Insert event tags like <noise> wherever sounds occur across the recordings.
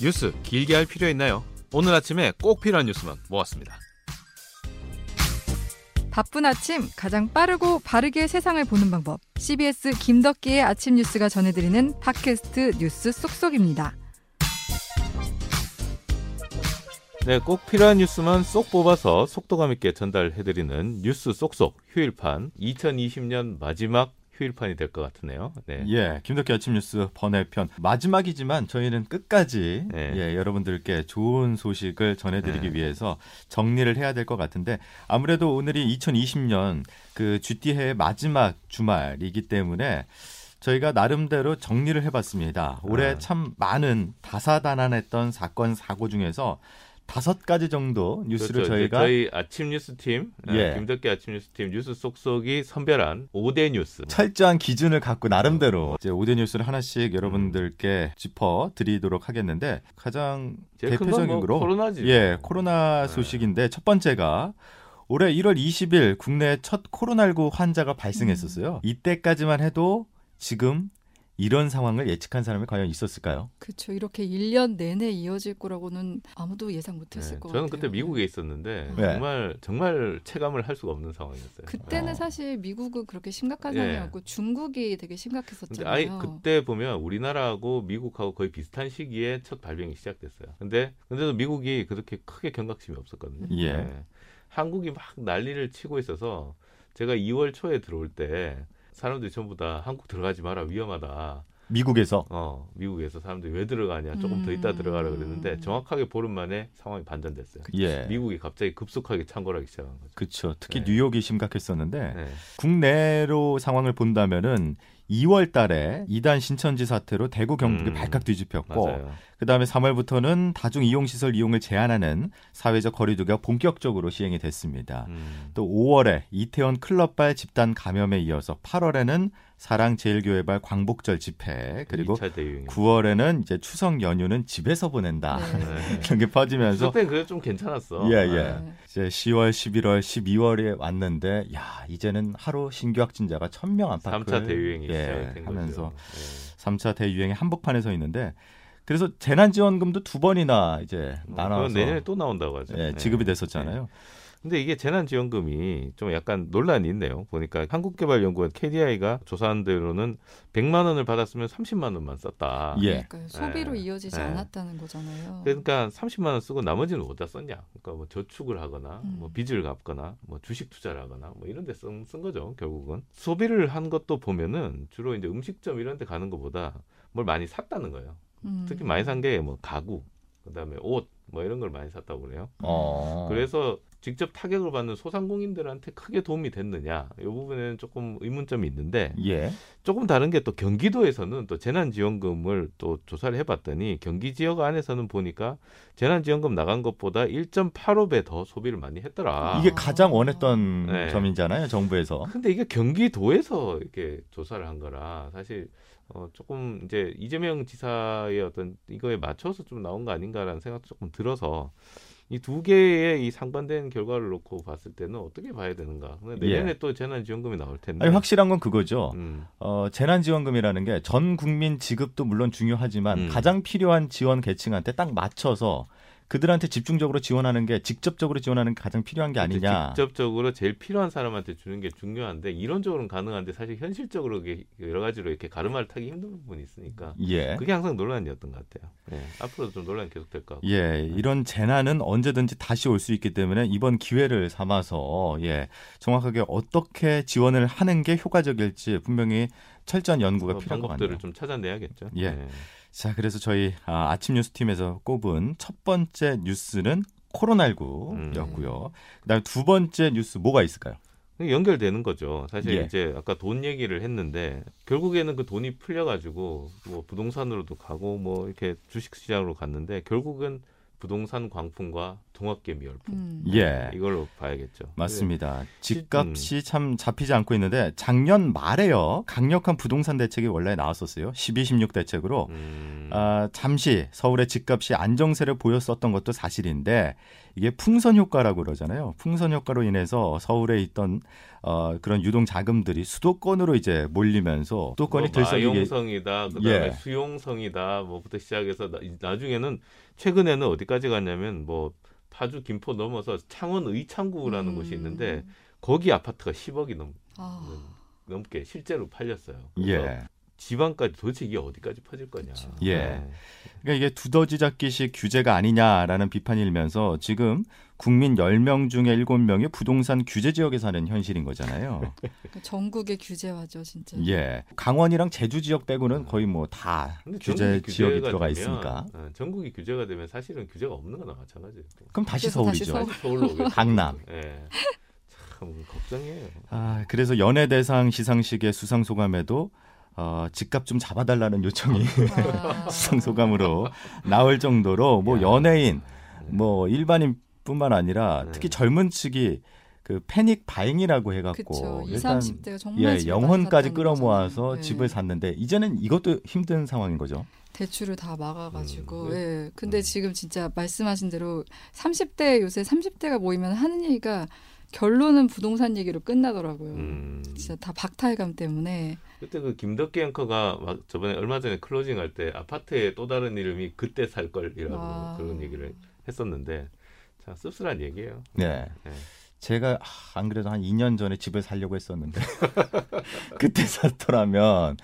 뉴스 길게 할 필요 있나요? 오늘 아침에 꼭 필요한 뉴스만 모았습니다. 바쁜 아침 가장 빠르고 바르게 세상을 보는 방법. CBS 김덕기의 아침 뉴스가 전해드리는 팟캐스트 뉴스 쏙쏙입니다. 네, 꼭 필요한 뉴스만 쏙 뽑아서 속도감 있게 전달해드리는 뉴스 쏙쏙 휴일판 2020년 마지막 휴일판이 될 것 같으네요. 네. 예, 김덕기 아침 뉴스 번외편 마지막이지만 저희는 끝까지 네. 예, 여러분들께 좋은 소식을 전해드리기 네. 위해서 정리를 해야 될 것 같은데 아무래도 오늘이 2020년 그 GT해의 마지막 주말이기 때문에 저희가 나름대로 정리를 해봤습니다. 올해 아. 참 많은 다사다난했던 사건 사고 중에서 다섯 가지 정도 뉴스를 그렇죠. 저희가 저희 아침 뉴스 팀, 예. 김덕기 아침 뉴스 팀 뉴스 쏙쏙이 선별한 5대 뉴스. 철저한 기준을 갖고 나름대로 이제 오대 뉴스를 하나씩 여러분들께 짚어 드리도록 하겠는데 가장 큰건 대표적인 뭐 거로 코로나지. 예 코로나 네. 소식인데 첫 번째가 올해 1월 20일 국내에 첫 코로나19 환자가 발생했었어요. 이때까지만 해도 지금 이런 상황을 예측한 사람이 과연 있었을까요? 그렇죠. 이렇게 1년 내내 이어질 거라고는 아무도 예상 못했을 네, 것 저는 같아요. 그때 미국에 있었는데 네. 정말 정말 체감을 할 수가 없는 상황이었어요. 그때는 어. 사실 미국은 그렇게 심각한 예. 상황이었고 중국이 되게 심각했었잖아요. 아이 그때 보면 우리나라하고 미국하고 거의 비슷한 시기에 첫 발병이 시작됐어요. 근데 근데도 미국이 그렇게 크게 경각심이 없었거든요. 예. 네. 한국이 막 난리를 치고 있어서 제가 2월 초에 들어올 때 사람들이 전부 다 한국 들어가지 마라 위험하다. 미국에서 어 미국에서 사람들이 왜 들어가냐 조금 더 있다 음. 들어가라 그랬는데 정확하게 보름 만에 상황이 반전됐어요. 예 미국이 갑자기 급속하게 창궐하기 시작한 거죠. 그렇죠. 특히 네. 뉴욕이 심각했었는데 네. 국내로 상황을 본다면은 2월 달에 이단 신천지 사태로 대구 경북이 음, 발칵 뒤집혔고 맞아요. 그다음에 3월부터는 다중 이용 시설 이용을 제한하는 사회적 거리두기가 본격적으로 시행이 됐습니다. 음. 또 5월에 이태원 클럽발 집단 감염에 이어서 8월에는 사랑제일교회발 광복절 집회 그리고 2차 대유행. 9월에는 이제 추석 연휴는 집에서 보낸다 네. <laughs> 이런 게 퍼지면서 그때 그래도 좀 괜찮았어. 예, 예. 네. 이제 10월, 11월, 12월에 왔는데 야 이제는 하루 신규 확진자가 1000명 안팎을 3차 대유행이 예, 시작된 하면서 거죠. 예. 3차 대유행의 한복판에 서 있는데 그래서 재난지원금도 두 번이나 이제 어, 나눠서 내년에 또 나온다고 하죠. 예, 예. 지급이 됐었잖아요. 근데 이게 재난지원금이 좀 약간 논란이 있네요. 보니까 한국개발연구원 KDI가 조사한 대로는 100만 원을 받았으면 30만 원만 썼다. 예. 그러니까요. 소비로 네. 이어지지 네. 않았다는 거잖아요. 그러니까 30만 원 쓰고 나머지는 어디다 썼냐? 그러니까 뭐 저축을 하거나 음. 뭐 빚을 갚거나 뭐 주식 투자를 하거나 뭐 이런 데쓴 쓴 거죠, 결국은. 소비를 한 것도 보면은 주로 이제 음식점 이런 데 가는 것보다 뭘 많이 샀다는 거예요. 음. 특히 많이 산 게 뭐 가구, 그다음에 옷 뭐 이런 걸 많이 샀다고 그래요. 어. 그래서 직접 타격을 받는 소상공인들한테 크게 도움이 됐느냐 이 부분에는 조금 의문점이 있는데 예. 조금 다른 게 또 경기도에서는 또 재난지원금을 또 조사를 해봤더니 경기 지역 안에서는 보니까 재난지원금 나간 것보다 1.85배 더 소비를 많이 했더라. 이게 가장 원했던 네. 점이잖아요, 정부에서. 근데 이게 경기도에서 이렇게 조사를 한 거라 사실 어 조금 이제 이재명 지사의 어떤 이거에 맞춰서 좀 나온 거 아닌가라는 생각도 조금 들어서 이 두 개의 이 상반된 결과를 놓고 봤을 때는 어떻게 봐야 되는가? 근데 내년에 또 재난지원금이 나올 텐데. 예. 아니, 확실한 건 그거죠. 음, 어, 재난지원금이라는 게 전 국민 지급도 물론 중요하지만 음. 가장 필요한 지원 계층한테 딱 맞춰서 그들한테 집중적으로 지원하는 게 직접적으로 지원하는 게 가장 필요한 게 아니냐. 직접적으로 제일 필요한 사람한테 주는 게 중요한데 이론적으로는 가능한데 사실 현실적으로 여러 가지로 이렇게 가르마를 타기 힘든 부분이 있으니까 예. 그게 항상 논란이었던 것 같아요. 예, 앞으로도 좀 논란 이 계속될 것 같고. 예, 이런 재난은 언제든지 다시 올 수 있기 때문에 이번 기회를 삼아서 예, 정확하게 어떻게 지원을 하는 게 효과적일지 분명히 철저한 연구가 어, 필요할 것 방법들을 같네요. 좀 찾아내야겠죠. 예. 자, 그래서 저희 아, 아침 뉴스 팀에서 꼽은 첫 번째 뉴스는 코로나19였고요. 그다음에 두 번째 뉴스 뭐가 있을까요? 연결되는 거죠. 사실 예. 이제 아까 돈 얘기를 했는데 결국에는 그 돈이 풀려가지고 뭐 부동산으로도 가고 뭐 이렇게 주식 시장으로 갔는데 결국은 부동산 광풍과 동학개미 열풍. 음. 예. 이걸로 봐야겠죠. 맞습니다. 시- 집값이 참 잡히지 않고 있는데 작년 말에요. 강력한 부동산 대책이 원래 나왔었어요. 12, 16 대책으로 음, 아, 잠시 서울의 집값이 안정세를 보였었던 것도 사실인데 이게 풍선 효과라고 그러잖아요. 풍선 효과로 인해서 서울에 있던 어, 그런 유동 자금들이 수도권으로 이제 몰리면서 수도권이 뭐 들썩이게 마용성이다, 그다음에 예. 수용성이다, 뭐부터 시작해서 나, 나중에는 최근에는 어디까지 갔냐면 뭐 파주 김포 넘어서 창원 의창구라는 음. 곳이 있는데 거기 아파트가 10억이 넘, 아, 넘게 실제로 팔렸어요. 예. 지방까지 도대체 이게 어디까지 퍼질 거냐. 그쵸. 예. 네. 그러니까 이게 두더지 잡기식 규제가 아니냐라는 비판이 일면서 지금 국민 10명 중에 7명이 부동산 규제 지역에 사는 현실인 거잖아요. 그러니까 전국의 규제화죠, 진짜. 예. 강원이랑 제주 지역 빼고는 거의 뭐다 근데 규제 지역이 들어가 되면, 있으니까. 어, 전국이 규제가 되면 사실은 규제가 없는 거나 마찬가지예요. 그럼 다시 서울이죠. 서울. 다시 서울로 오겠죠. 강남. 예. 참 걱정이에요. 아, 그래서 연예대상 시상식의 수상 소감에도 어, 집값 좀 잡아달라는 요청이 아. <laughs> 수상 소감으로 나올 정도로 뭐 야. 연예인, 뭐 일반인뿐만 아니라 네. 특히 젊은 측이 그 panic buying이라고 해갖고 그쵸. 20, 일단 30대가 정말 예, 집을 영혼까지 끌어모아서. 네. 집을 샀는데 이제는 이것도 힘든 상황인 거죠. 대출을 다 막아가지고. 음, 네. 예. 근데 음. 지금 진짜 말씀하신 대로 30대 요새 30대가 모이면 하는 얘기가 결론은 부동산 얘기로 끝나더라고요. 음. 진짜 다 박탈감 때문에. 그때 그 김덕기 앵커가 막 저번에 얼마 전에 closing 할 때 아파트의 또 다른 이름이 그때 살 걸이라고 아. 그런 얘기를 했었는데 참 씁쓸한 얘기예요. 네. 네. 제가 아, 안 그래도 한 2년 전에 집을 살려고 했었는데 <laughs> 그때 샀더라면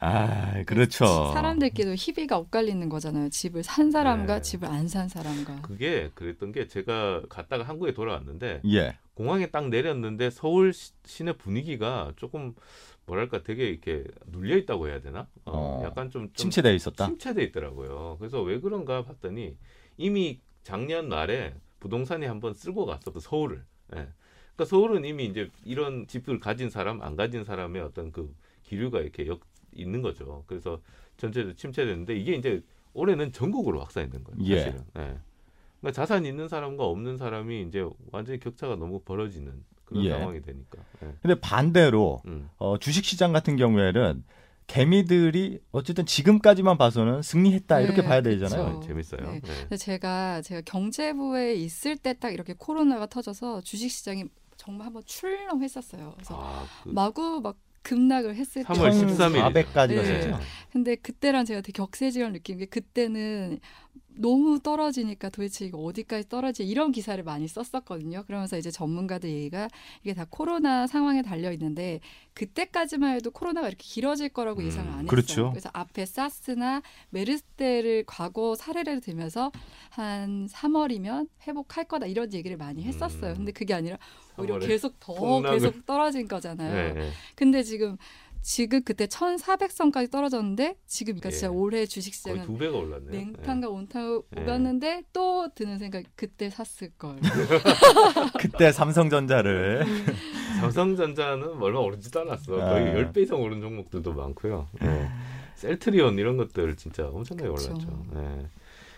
아 그렇죠. 사람들끼리도 희비가 엇갈리는 거잖아요. 집을 산 사람과 네. 집을 안 산 사람과. 그게 그랬던 게 제가 갔다가 한국에 돌아왔는데 예. 공항에 딱 내렸는데 서울 시- 시내 분위기가 조금 뭐랄까 되게 이렇게 눌려 있다고 해야 되나? 어, 어, 약간 좀, 좀 침체되어 있었다. 침체돼 있더라고요. 그래서 왜 그런가 봤더니 이미 작년 말에 부동산이 한번 쓸고 갔었고 서울을. 예. 그러니까 서울은 이미 이제 이런 집을 가진 사람, 안 가진 사람의 어떤 그 기류가 이렇게 역, 있는 거죠. 그래서 전체적으로 침체됐는데 이게 이제 올해는 전국으로 확산된 거예요. 예. 사실은. 예. 그러니까 자산 있는 사람과 없는 사람이 이제 완전히 격차가 너무 벌어지는 그런 예. 상황이 되니까. 예. 근데 반대로 음. 어, 주식 시장 같은 경우에는 개미들이 어쨌든 지금까지만 봐서는 승리했다 이렇게 네, 봐야. 되잖아요. 아, 재밌어요. 네. 예. 근데 제가 제가 경제부에 있을 때 딱 이렇게 코로나가 터져서 주식 시장이 정말 한번 출렁했었어요. 그래서 아, 그 마구 막 급락을 했을 때 3월 13일. 400까지 네. 갔었죠. 근데 그때랑 제가 되게 격세지감을 느낀 게 그때는 너무 떨어지니까 도대체 이거 어디까지 떨어지 이런 기사를 많이 썼었거든요. 그러면서 이제 전문가들 얘기가 이게 다 코로나 상황에 달려 있는데 그때까지만 해도 코로나가 이렇게 길어질 거라고 음, 예상을 안 했어요. 그렇죠. 그래서 앞에 사스나 메르스 때를 과거 사례를 들면서 한 3월이면 회복할 거다 이런 얘기를 많이 했었어요. 음. 근데 그게 아니라 오히려 3월에 계속 더 폭락을. 계속 떨어진 거잖아요. 예, 예. 근데 지금 지금 그때 1,400선까지 떨어졌는데 지금 그러니까 진짜 예. 올해 거의 주식 시장은 두 배가 올랐네요. 냉탕과 온탕을 예. 오갔는데 또 드는 생각 그때 샀을 걸. <laughs> 그때 삼성전자를 예. 삼성전자는 얼마 오르지도 않았어. 아. 거의 10배 이상 오른 종목들도 많고요. 예. 셀트리온 이런 것들 진짜 엄청나게 그쵸. 올랐죠. 예.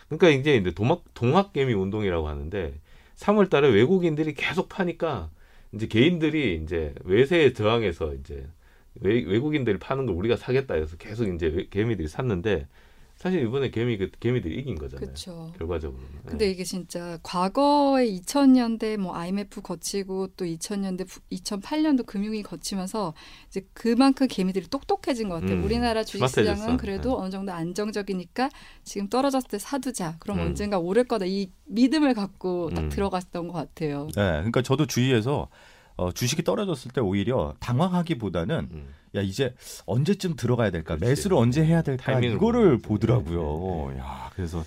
그러니까 이제 이제 도막 동학개미 운동이라고 하는데 3월 달에 외국인들이 계속 파니까 이제 개인들이 이제 외세에 저항해서 이제 외, 외국인들이 파는 걸 우리가 사겠다 해서 계속 이제 외- 개미들이 샀는데 사실 이번에 개미 그 개미들이 이긴 거잖아요. 그렇죠. 결과적으로는. 예. 근데 이게 진짜 과거에 2000년대 뭐 IMF 거치고 또 2000년대 2008년도 금융위 거치면서 이제 그만큼 개미들이 똑똑해진 것 같아요. 음, 우리나라 주식시장은 스마트해졌어. 그래도 네. 어느 정도 안정적이니까 지금 떨어졌을 때 사두자. 그럼 음. 언젠가 오를 거다. 이 믿음을 갖고 딱 음. 들어갔던 것 같아요. 네, 그러니까 저도 주위에서 어, 주식이 떨어졌을 때 오히려 당황하기보다는 음. 야 이제 언제쯤 들어가야 될까 그렇지. 매수를 언제 해야 될까 이거를. 보더라고요. 네, 네. 야 그래서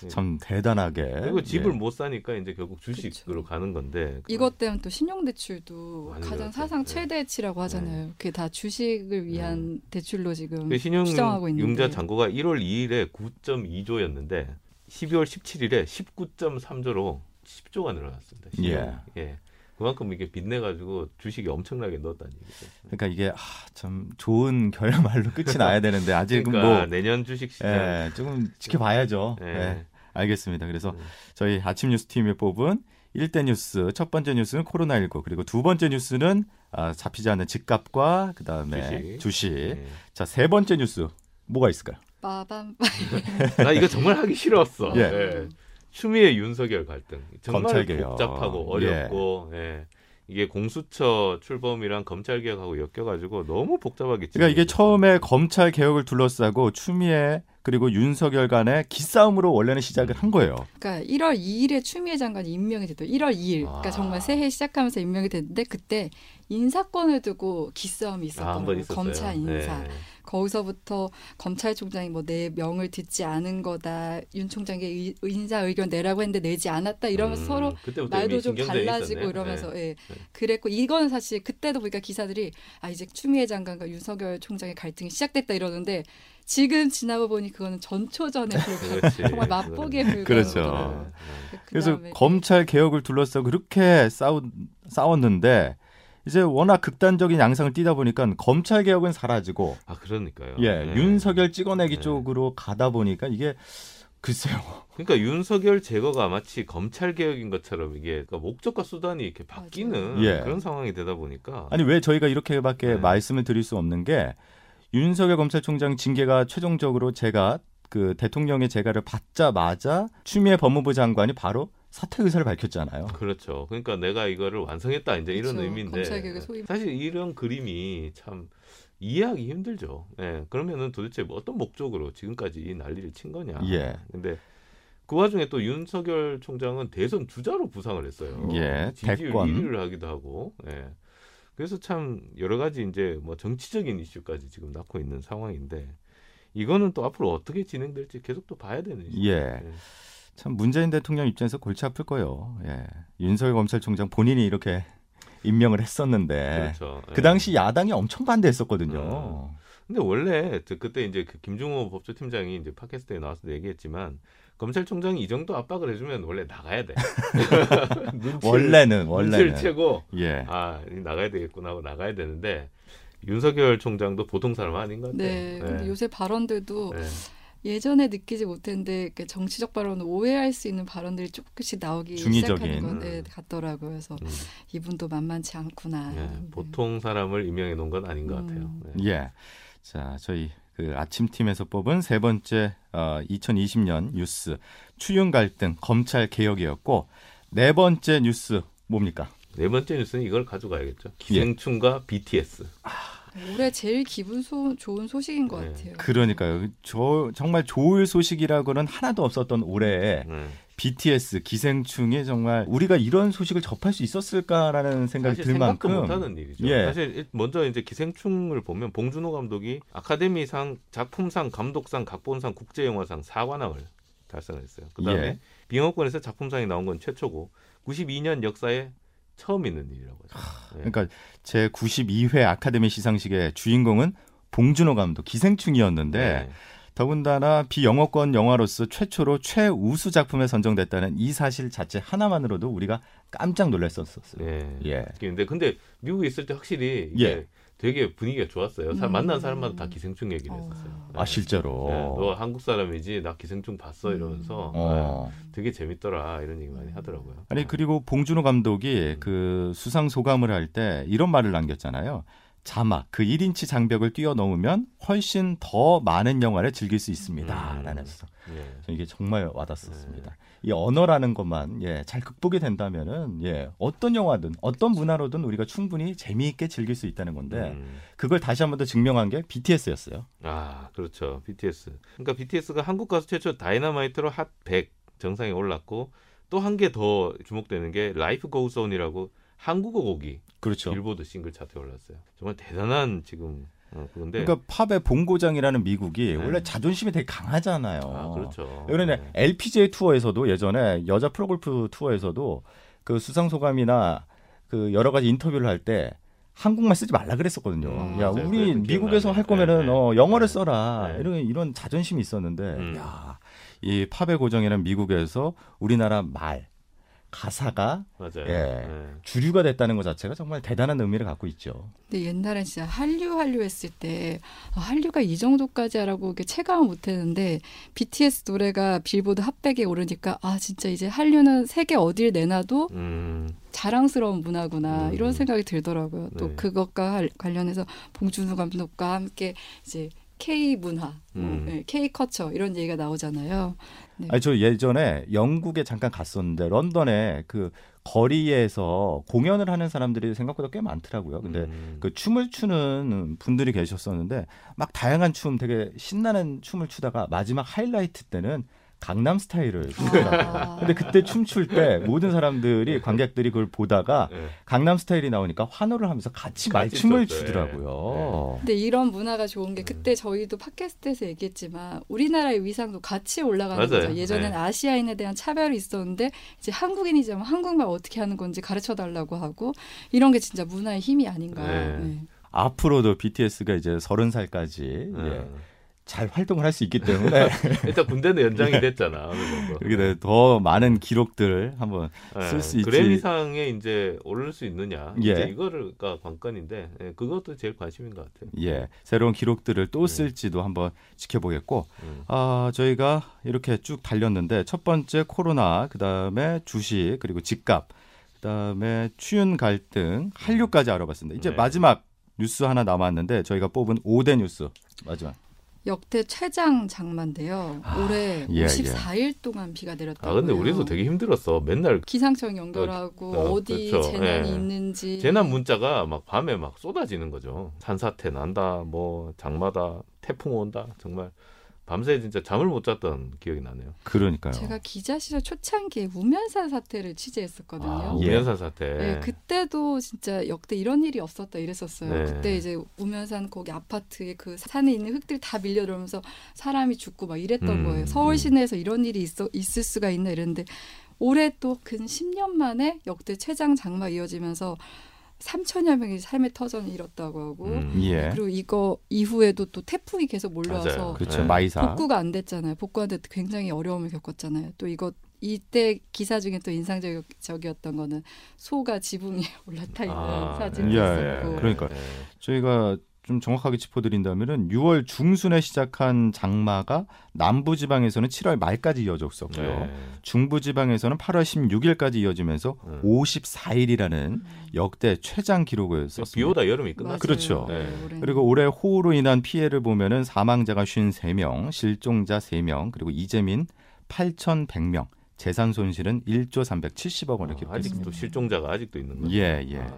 네. 참 대단하게 그리고 집을 예. 못 사니까 이제 결국 주식으로 가는 건데 이것 때문에 또 신용대출도 가장. 사상 네. 최대치라고 하잖아요. 그게 다 주식을 위한 대출로 지금 그 신용 추정하고 있는데. 융자 잔고가 1월 2일에 9.2조였는데 12월 17일에 19.3조로 10조가 늘어났습니다. 예. 예. 그만큼 이게 빚내 가지고 주식이 엄청나게 넣었다는 얘기죠. 그러니까 이게 아, 참 좋은 결말로 끝이 나야 되는데 아직은 그러니까 뭐 내년 주식 시장 예, 조금 지켜봐야죠. 예. 예. 알겠습니다. 그래서 네. 저희 아침 뉴스 팀이 뽑은 1대 뉴스 첫 번째 뉴스는 코로나19 그리고 두 번째 뉴스는 아, 잡히지 않는 집값과 그다음에 주식. 주식. 네. 자, 세 번째 뉴스 뭐가 있을까요? 빠밤. <laughs> 나 이거 정말 하기 싫었어. 예. 예. 추미애 윤석열 갈등 정말 검찰 개혁. 복잡하고 어렵고 예. 이게 공수처 출범이랑 검찰 개혁하고 엮여가지고 너무 복잡하게. 그러니까 이게. 처음에 검찰 개혁을 둘러싸고 추미애 그리고 윤석열 간의 기싸움으로 원래는 시작을 한 거예요. 그러니까 1월 2일에 추미애 장관이 임명이 됐죠. 1월 2일. 그러니까 아. 정말 새해 시작하면서 임명이 됐는데 그때 인사권을 두고 기싸움이 아, 한번 있었더라고요. 있었어요. 검찰 인사. 네. 거기서부터 검찰총장이 뭐 내 명을 듣지 않은 거다. 윤 총장의 의- 인사 의견 내라고 했는데 내지 않았다. 이러면서 음, 서로 말도 좀 달라지고 있었네. 이러면서 네. 예. 네. 그랬고 이거는 사실 그때도 보니까 기사들이 아 이제 추미애 장관과 윤석열 총장의 갈등이 시작됐다 이러는데 지금 지나고 보니 그거는 전초전에. <laughs> 정말 맛보기에 불과한 그렇죠. 네. 그래서 검찰 개혁을 둘러싸고 그렇게 싸우, 싸웠는데 이제 워낙 극단적인 양상을 띠다 보니까 검찰 개혁은 사라지고 아 그러니까요. 예, 네. 윤석열 찍어내기 네. 쪽으로 가다 보니까 이게 글쎄요. 그러니까 윤석열 제거가 마치 검찰 개혁인 것처럼 이게 그러니까 목적과 수단이 이렇게 바뀌는. 예. 그런 상황이 되다 보니까 아니 왜 저희가 이렇게밖에 네. 말씀을 드릴 수 없는 게 윤석열 검찰총장 징계가 최종적으로 제가 그 대통령의 재가를 받자마자 추미애 법무부 장관이 바로 사퇴 의사를 밝혔잖아요. 그렇죠. 그러니까 내가 이거를 완성했다 이제 이런 그렇죠. 의미인데 개혁의 소위 사실 이런 그림이 참 이해하기 힘들죠. 예. 그러면은 도대체 뭐 어떤 목적으로 지금까지 이 난리를 친 거냐. 예. 근데 그 와중에 또 윤석열 총장은 대선 주자로 부상을 했어요. 예, 지지율 대권. 1위를 하기도 하고. 예. 그래서 참 여러 가지 이제 뭐 정치적인 이슈까지 지금 낳고 있는 상황인데 이거는 또 앞으로 어떻게 진행될지 계속 또 봐야 되는 이슈. 예. 참 문재인 대통령 입장에서 골치 아플 거예요. 예. 윤석열 검찰총장 본인이 이렇게 <laughs> 임명을 했었는데 그렇죠. 그 예. 당시 야당이 엄청 반대했었거든요. 근데 원래 저 그때 이제 그 김종호 법조팀장이 이제 팟캐스트에 나와서 얘기했지만 검찰총장이 이 정도 압박을 해주면 원래 나가야 돼. <laughs> 눈치를- 원래는 눈치를 원래는 채고 예. 아이 나가야 되겠구나 하고 나가야 되는데 윤석열 총장도 보통 사람 아닌 것 같아요. 네. 근데 요새 발언들도 네. 예전에 느끼지 못했는데 그 정치적 발언을 오해할 수 있는 발언들이 조금씩 나오기 중의적인. 시작하는 것 네, 같더라고요. 그래서 음, 이분도 만만치 않구나. 네. 네. 보통 사람을 임명해 놓은 건 아닌 것 같아요. 음. 네. 예. 자, 저희 그 아침 팀에서 뽑은 세 번째 어, 2020년 뉴스 추윤 갈등 검찰 개혁이었고 네 번째 뉴스 뭡니까? 네 번째 뉴스는 이걸 가져가야겠죠. 기생충과 BTS. 올해 제일 기분 소, 좋은 소식인 것 네. 같아요. 그러니까요. 저 정말 좋을 소식이라고는 하나도 없었던 올해에 네. BTS 기생충이 정말 우리가 이런 소식을 접할 수 있었을까라는 생각이 들 만큼 못하는 일이죠. 예. 사실 일- 먼저 이제 기생충을 보면 봉준호 감독이 아카데미상, 작품상, 감독상, 각본상, 국제영화상 4관왕을 달성을 했어요. 그다음에 예. 빙하권에서 작품상이 나온 건 최초고 92년 역사에 처음 있는 일이라고 하죠. 예. 그러니까 제 92회 아카데미 시상식의 주인공은 봉준호 감독 기생충이었는데 네. 더군다나 비영어권 영화로서 최초로 최우수 작품에 선정됐다는 이 사실 자체 하나만으로도 우리가 깜짝 놀랐었었어요. 예. 예. 근데 근데 미국에 있을 때 확실히 이게 예. 되게 분위기가 좋았어요. 사- 음. 만난 사람마다 다 기생충 얘기를 어. 했었어요. 아 실제로. 예, 너 한국 사람이지 나 기생충 봤어 이러면서 어. 예, 되게 재밌더라 이런 얘기 많이 하더라고요. 아니 그리고 봉준호 감독이 그 수상 소감을 할 때 이런 말을 남겼잖아요. 자막 그 1인치 장벽을 뛰어넘으면 훨씬 더 많은 영화를 즐길 수 있습니다. 음. 예. 이게 정말 와닿았습니다. 이 언어라는 것만 예, 잘 극복이 된다면은 예, 어떤 영화든 어떤 문화로든 우리가 충분히 재미있게 즐길 수 있다는 건데 음. 그걸 다시 한 번 더 증명한 게 BTS였어요. 아, 그렇죠. BTS. 그러니까 BTS가 한국 가수 최초 다이너마이트로 핫 100 정상에 올랐고 또 한 개 더 주목되는 게 Life Goes On이라고 한국어 곡이 그렇죠. 빌보드 싱글 차트에 올랐어요. 정말 대단한 지금 어, 그런데 그러니까 팝의 본고장이라는 미국이 네. 원래 자존심이 되게 강하잖아요. 아, 그렇죠. 그러네 네. LPGA 투어에서도 예전에 여자 프로골프 투어에서도 그 수상 소감이나 그 여러 가지 인터뷰를 할 때 한국말 쓰지 말라 그랬었거든요. 음, 야, 맞아요. 우리 미국에서. 할 거면은 네, 네. 어, 영어를 네. 써라. 네. 이런 이런 자존심이 있었는데 음. 야, 이 팝의 고정이란 미국에서 우리나라 말 가사가 맞아요. 예. 예. 주류가 됐다는 것 자체가 정말 대단한 의미를 갖고 있죠. 근데 옛날엔 진짜 한류 한류 했을 때 아, 한류가 이 정도까지 하라고 이렇게 체감을 못했는데 BTS 노래가 빌보드 핫백에 오르니까 아 진짜 이제 한류는 세계 어딜 내놔도 음, 자랑스러운 문화구나 음. 이런 생각이 들더라고요. 또 네. 그것과 할- 관련해서 봉준호 감독과 함께 이제 K 문화, 뭐, 음. 네, K 커처 이런 얘기가 나오잖아요. 네. 아니 저 예전에 영국에 잠깐 갔었는데 런던에 그 거리에서 공연을 하는 사람들이 생각보다 꽤 많더라고요. 근데 음. 그 춤을 추는 분들이 계셨었는데 막 다양한 춤 되게 신나는 춤을 추다가 마지막 하이라이트 때는 강남 스타일을 추더라고요. 아. 근데 그때 춤출 때 모든 사람들이 관객들이 그걸 보다가 예. 강남 스타일이 나오니까 환호를 하면서 같이 막 같이 춤을 췄죠. 추더라고요. 근데 이런 문화가 좋은 음. 게 그때 저희도 팟캐스트에서 얘기했지만 우리나라의 위상도 같이 올라가는 맞아요. 거죠. 예전엔 네. 아시아인에 대한 차별이 있었는데 이제 한국인이지만 한국말 어떻게 하는 건지 가르쳐 달라고 하고 이런 게 진짜 문화의 힘이 아닌가. 네. 네. 앞으로도 BTS가 이제 서른 살까지 예. 예, 잘 활동을 할 수 있기 때문에 일단 군대는 연장이 됐잖아. 어느 정도. 이렇게 돼- 더 많은 기록들 한번 예, 쓸수 있지. 그래미상에 이제 오를 수 있느냐. 예. 이제 이거가 관건인데 예, 그것도 제일 관심인 것 같아요. 예 새로운 기록들을 또 네. 쓸지도 한번 지켜보겠고 음. 아 저희가 이렇게 쭉 달렸는데 첫 번째 코로나 그 다음에 주식 그리고 집값 그 다음에 추윤 갈등 한류까지 알아봤습니다. 이제 네. 마지막 뉴스 하나 남았는데 저희가 뽑은 5대 뉴스 마지막 역대 최장 장마인데요. 아, 올해 예, 54일 동안 비가 내렸다고요. 아 근데 우리도 되게 힘들었어. 맨날 기상청 연결하고 어, 어, 디 그렇죠. 재난이 예. 있는지 재난 문자가 막 밤에 막 쏟아지는 거죠. 산사태 난다, 뭐 장마다, 태풍 온다. 정말 밤새 진짜 잠을 못 잤던 기억이 나네요. 그러니까요. 제가 기자 시절 초창기에 우면산 사태를 취재했었거든요. 아, 예. 우면산 사태. 네, 그때도 진짜 역대 이런 일이 없었다 이랬었어요. 네. 그때 이제 우면산 거기 아파트에 그 산에 있는 흙들이 다 밀려들면서 사람이 죽고 막 이랬던 음, 거예요. 서울 시내에서 이런 일이 있어 있을 수가 있나 이랬는데 올해 또 근 10년 만에 역대 최장 장마 이어지면서 3천여 명이 삶의 터전을 잃었다고 하고 음. 예. 그리고 이거 이후에도 또 태풍이 계속. 몰려와서 그렇죠. 네. 마이삭. 복구가 안 됐잖아요. 복구하는데 굉장히 어려움을 겪었잖아요. 또 이거 이때 기사 중에 또 인상적이었던 거는 소가 지붕 위에 <laughs> 올라타 있는 아, 사진도 예, 있었고. 예. 그러니까. 네. 저희가 좀 정확하게 짚어드린다면은 6월 중순에 시작한 장마가 남부 지방에서는 7월 말까지 이어졌었고요. 네. 중부 지방에서는 8월 16일까지 이어지면서 음. 54일이라는 역대 최장 기록을 썼습니다. 비 오다 여름이. 끝났죠. 그렇죠. 네, 네. 그리고 올해 호우로 인한 피해를 보면은 사망자가 53명, 실종자 3명, 그리고 이재민 8,100명, 재산 손실은 1조 370억 원을 아, 기록했습니다. 아직도 실종자가 아직도 있는 거죠. 예, 예. 아,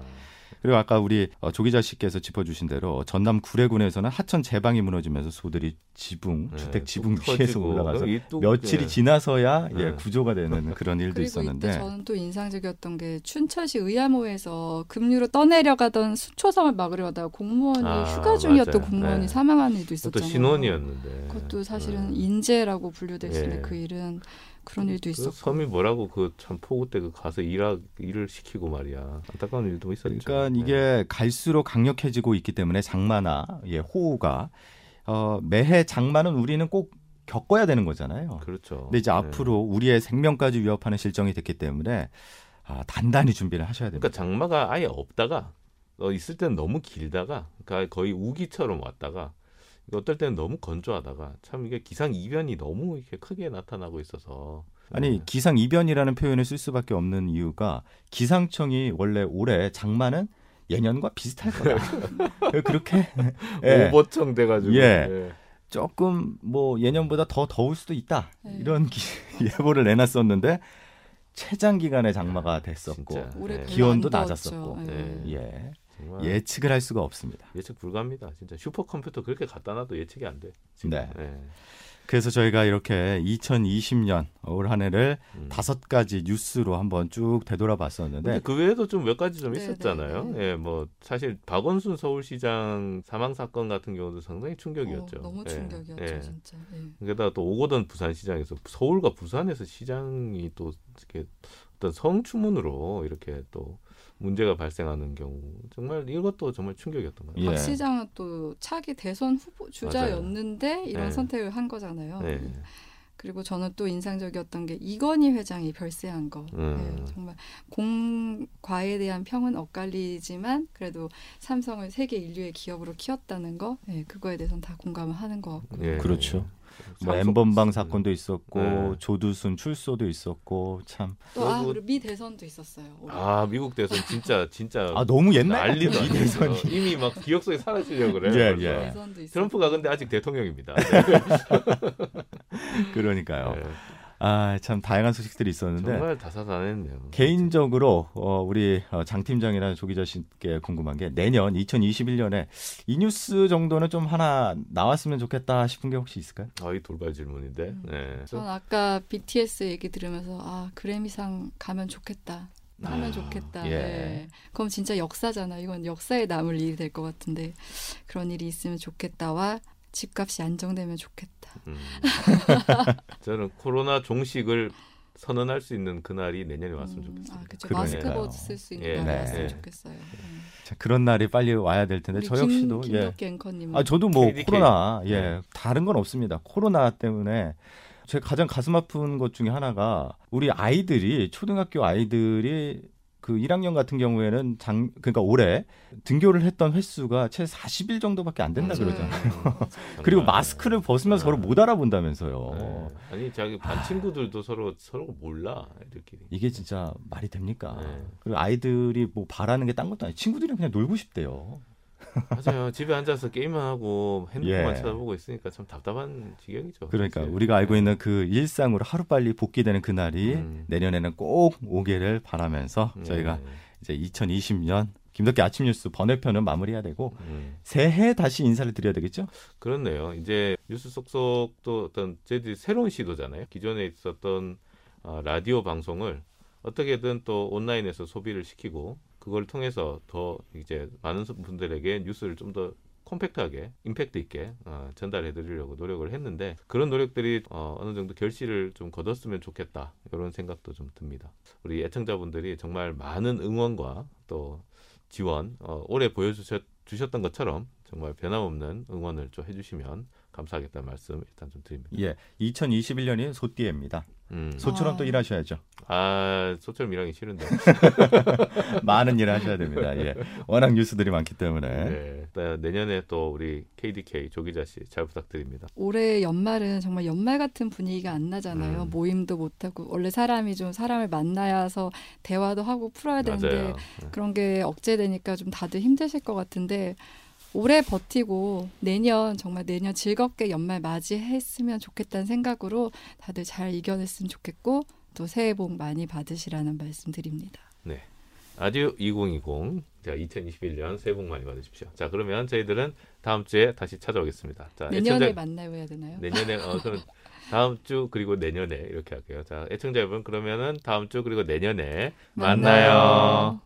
그리고 아까 우리 어, 조 기자 씨께서 짚어주신 대로 전남 구례군에서는 하천 제방이 무너지면서 소들이 지붕, 네, 주택 뚝 지붕 위에서 올라가서 며칠이 예. 지나서야 예, 네. 구조가 되는 그런 일도 그리고 있었는데 이때 저는 또 인상적이었던 게 춘천시 의암호에서 급류로 떠내려가던 수초성을 막으려다가 공무원이 아, 휴가 중이었던 맞아요. 공무원이 네. 사망한 일도 그것도 있었잖아요. 신원이었는데. 그것도 사실은 음. 인재라고 분류될 수 있는 예. 그 일은 그런 일도 그 있었고. 섬이 뭐라고 그참 폭우 때그 가서 일하, 일을 시키고 말이야. 안타까운 일도 있었죠. 그러니까 네. 이게 갈수록 강력해지고 있기 때문에 장마나 예, 호우가 어, 매해 장마는 우리는 꼭 겪어야 되는 거잖아요. 그렇죠. 근데 이제 네. 앞으로 우리의 생명까지 위협하는 실정이 됐기 때문에 아, 단단히 준비를 하셔야 됩니다. 그러니까 장마가 아예 없다가 어, 있을 때는 너무 길다가 그러니까 거의 우기처럼 왔다가 어떨 때는 너무 건조하다가 참 이게 기상 이변이 너무 이렇게 크게 나타나고 있어서 아니 네. 기상 이변이라는 표현을 쓸 수밖에 없는 이유가 기상청이 원래 올해 장마는 예년과 비슷할 거다. <laughs> 그렇게 <laughs> 예, 오버청 돼가지고 예. 예. 조금 뭐 예년보다 더 더울 수도 있다 네. 이런 기, <laughs> 예보를 내놨었는데 최장 기간의 장마가 됐었고 네. 별로 기온도. 낮았었고. 예. 네. 예 정말 예측을 할 수가 없습니다. 예측 불가합니다. 진짜 슈퍼컴퓨터 그렇게 갖다 놔도 예측이 안 돼. 지금. 네. 예. 그래서 저희가 이렇게 2020년 올 한 해를 음. 다섯 가지 뉴스로 한번 쭉 되돌아봤었는데 그 외에도 좀 몇 가지 좀 네, 있었잖아요. 네, 네. 예, 뭐 사실 박원순 서울시장 사망 사건 같은 경우도 상당히 충격이었죠. 어, 너무 예, 충격이었죠, 예. 진짜. 예. 게다가 또 오거돈 부산시장에서 서울과 부산에서 시장이 또 이렇게 어떤 성추문으로 이렇게 또 문제가 발생하는 경우 정말 이것도 정말 충격이었던 것 같아요. 예. 박 시장은 또 차기 대선 후보 주자였는데 이런 네. 선택을 한 거잖아요. 네. 그리고 저는 또 인상적이었던 게 이건희 회장이 별세한 거. 음. 네, 정말 공과에 대한 평은 엇갈리지만 그래도 삼성을 세계 인류의 기업으로 키웠다는 거, 네, 그거에 대해서는 다 공감을 하는 것 같고. 예. 그렇죠. 뭐 엠번방 사건도 있었고 네. 조두순 출소도 있었고 참아또 아, 그리고- 그리고 미 대선도 있었어요. 올해. 아 미국 대선 진짜 진짜 너무 옛날 아니고 대선이 이미 막 기억 속에 사라지려고 그래요. 예. 예. 트럼프가 근데 아직 대통령입니다. <laughs> 네. 그러니까요. 네. 아 참 다양한 소식들이 있었는데 정말 다사다난했네요. 개인적으로 어, 우리 어, 장 팀장이나 조 기자 씨께 궁금한 게 내년 2021년에 이 뉴스 정도는 좀 하나 나왔으면 좋겠다 싶은 게 혹시 있을까요? 아 이 돌발 질문인데. 음. 네. 전 아까 BTS 얘기 들으면서 아 그래미상 가면 좋겠다. 하면 아, 좋겠다. 예. 네. 그럼 진짜 역사잖아. 이건 역사에 남을 일이 될 것 같은데 그런 일이 있으면 좋겠다와 집값이 안정되면 좋겠다. 음. <laughs> 저는 코로나 종식을 선언할 수 있는 그날이 내년에 왔으면 음, 좋겠습니다. 아. 마스크도 쓸수 있는 예, 날이 네. 왔으면 예. 좋겠어요. 음. 자, 그런 날이 빨리 와야 될 텐데 저 역시도 김, 예. 앵커님. 아 저도 뭐 KDK. 코로나 예 네. 다른 건 없습니다. 코로나 때문에 제 가장 가슴 아픈 것 중에 하나가 우리 아이들이 초등학교 아이들이 그 1학년 같은 경우에는 장 그러니까 올해 등교를 했던 횟수가 채 40일 정도밖에 안 된다. 그러잖아요. <laughs> <laughs> 그리고. 마스크를 벗으면 네. 서로 못 알아본다면서요. 네. 아니 자기 반 친구들도 서로 서로 몰라 애들끼리. 이게 진짜 말이 됩니까? 네. 그리고 아이들이 뭐 바라는 게 딴 것도 아니고 친구들이랑 그냥 놀고 싶대요. 맞아요. 집에 앉아서 게임만 하고 핸드폰만 예. 쳐다보고 있으니까 참 답답한 지경이죠. 그러니까 사실. 우리가 알고 있는 그 일상으로 하루빨리 복귀되는 그날이 음. 내년에는 꼭 오기를 바라면서 저희가 네. 이제 2020년 김덕기 아침 뉴스 번외편은 마무리해야 되고 음. 새해 다시 인사를 드려야 되겠죠? 그렇네요. 이제 뉴스 속속도 어떤 저희들이 새로운 시도잖아요. 기존에 있었던 어, 라디오 방송을 어떻게든 또 온라인에서 소비를 시키고 그걸 통해서 더 이제 많은 분들에게 뉴스를 좀 더 컴팩트하게 임팩트 있게 어, 전달해 드리려고 노력을 했는데 그런 노력들이 어, 어느 정도 결실을 좀 거뒀으면 좋겠다 이런 생각도 좀 듭니다. 우리 애청자분들이 정말 많은 응원과 또 지원 어, 올해 보여주셨 주셨던 것처럼 정말 변함없는 응원을 좀 해주시면 감사하겠다는 말씀 일단 좀 드립니다. 예, 2021년이 소띠입니다. 음. 소처럼 아. 또 일하셔야죠. 아 소처럼 일하기 싫은데. <laughs> 많은 일을 하셔야 됩니다. 예, 워낙 뉴스들이 많기 때문에 네. 또 내년에 또 우리 KDK 조기자 씨 잘 부탁드립니다. 올해 연말은 정말 연말 같은 분위기가 안 나잖아요. 음. 모임도 못 하고 원래 사람이 좀 사람을 만나야서 대화도 하고 풀어야 되는데 맞아요. 그런 게 억제되니까 좀 다들 힘드실 것 같은데 올해 버티고 내년 정말 내년 즐겁게 연말 맞이했으면 좋겠다는 생각으로 다들 잘 이겨냈으면 좋겠고 또 새해 복 많이 받으시라는 말씀드립니다. 아디오 2020. 자, 2021년 새해 복 많이 받으십시오. 자, 그러면 저희들은 다음 주에 다시 찾아오겠습니다. 자, 내년에 애청자- 만나요 해야 되나요? 내년에 어 그럼 다음 주 그리고 내년에 이렇게 할게요. 자, 애청자 여러분 그러면은 다음 주 그리고 내년에 만나요.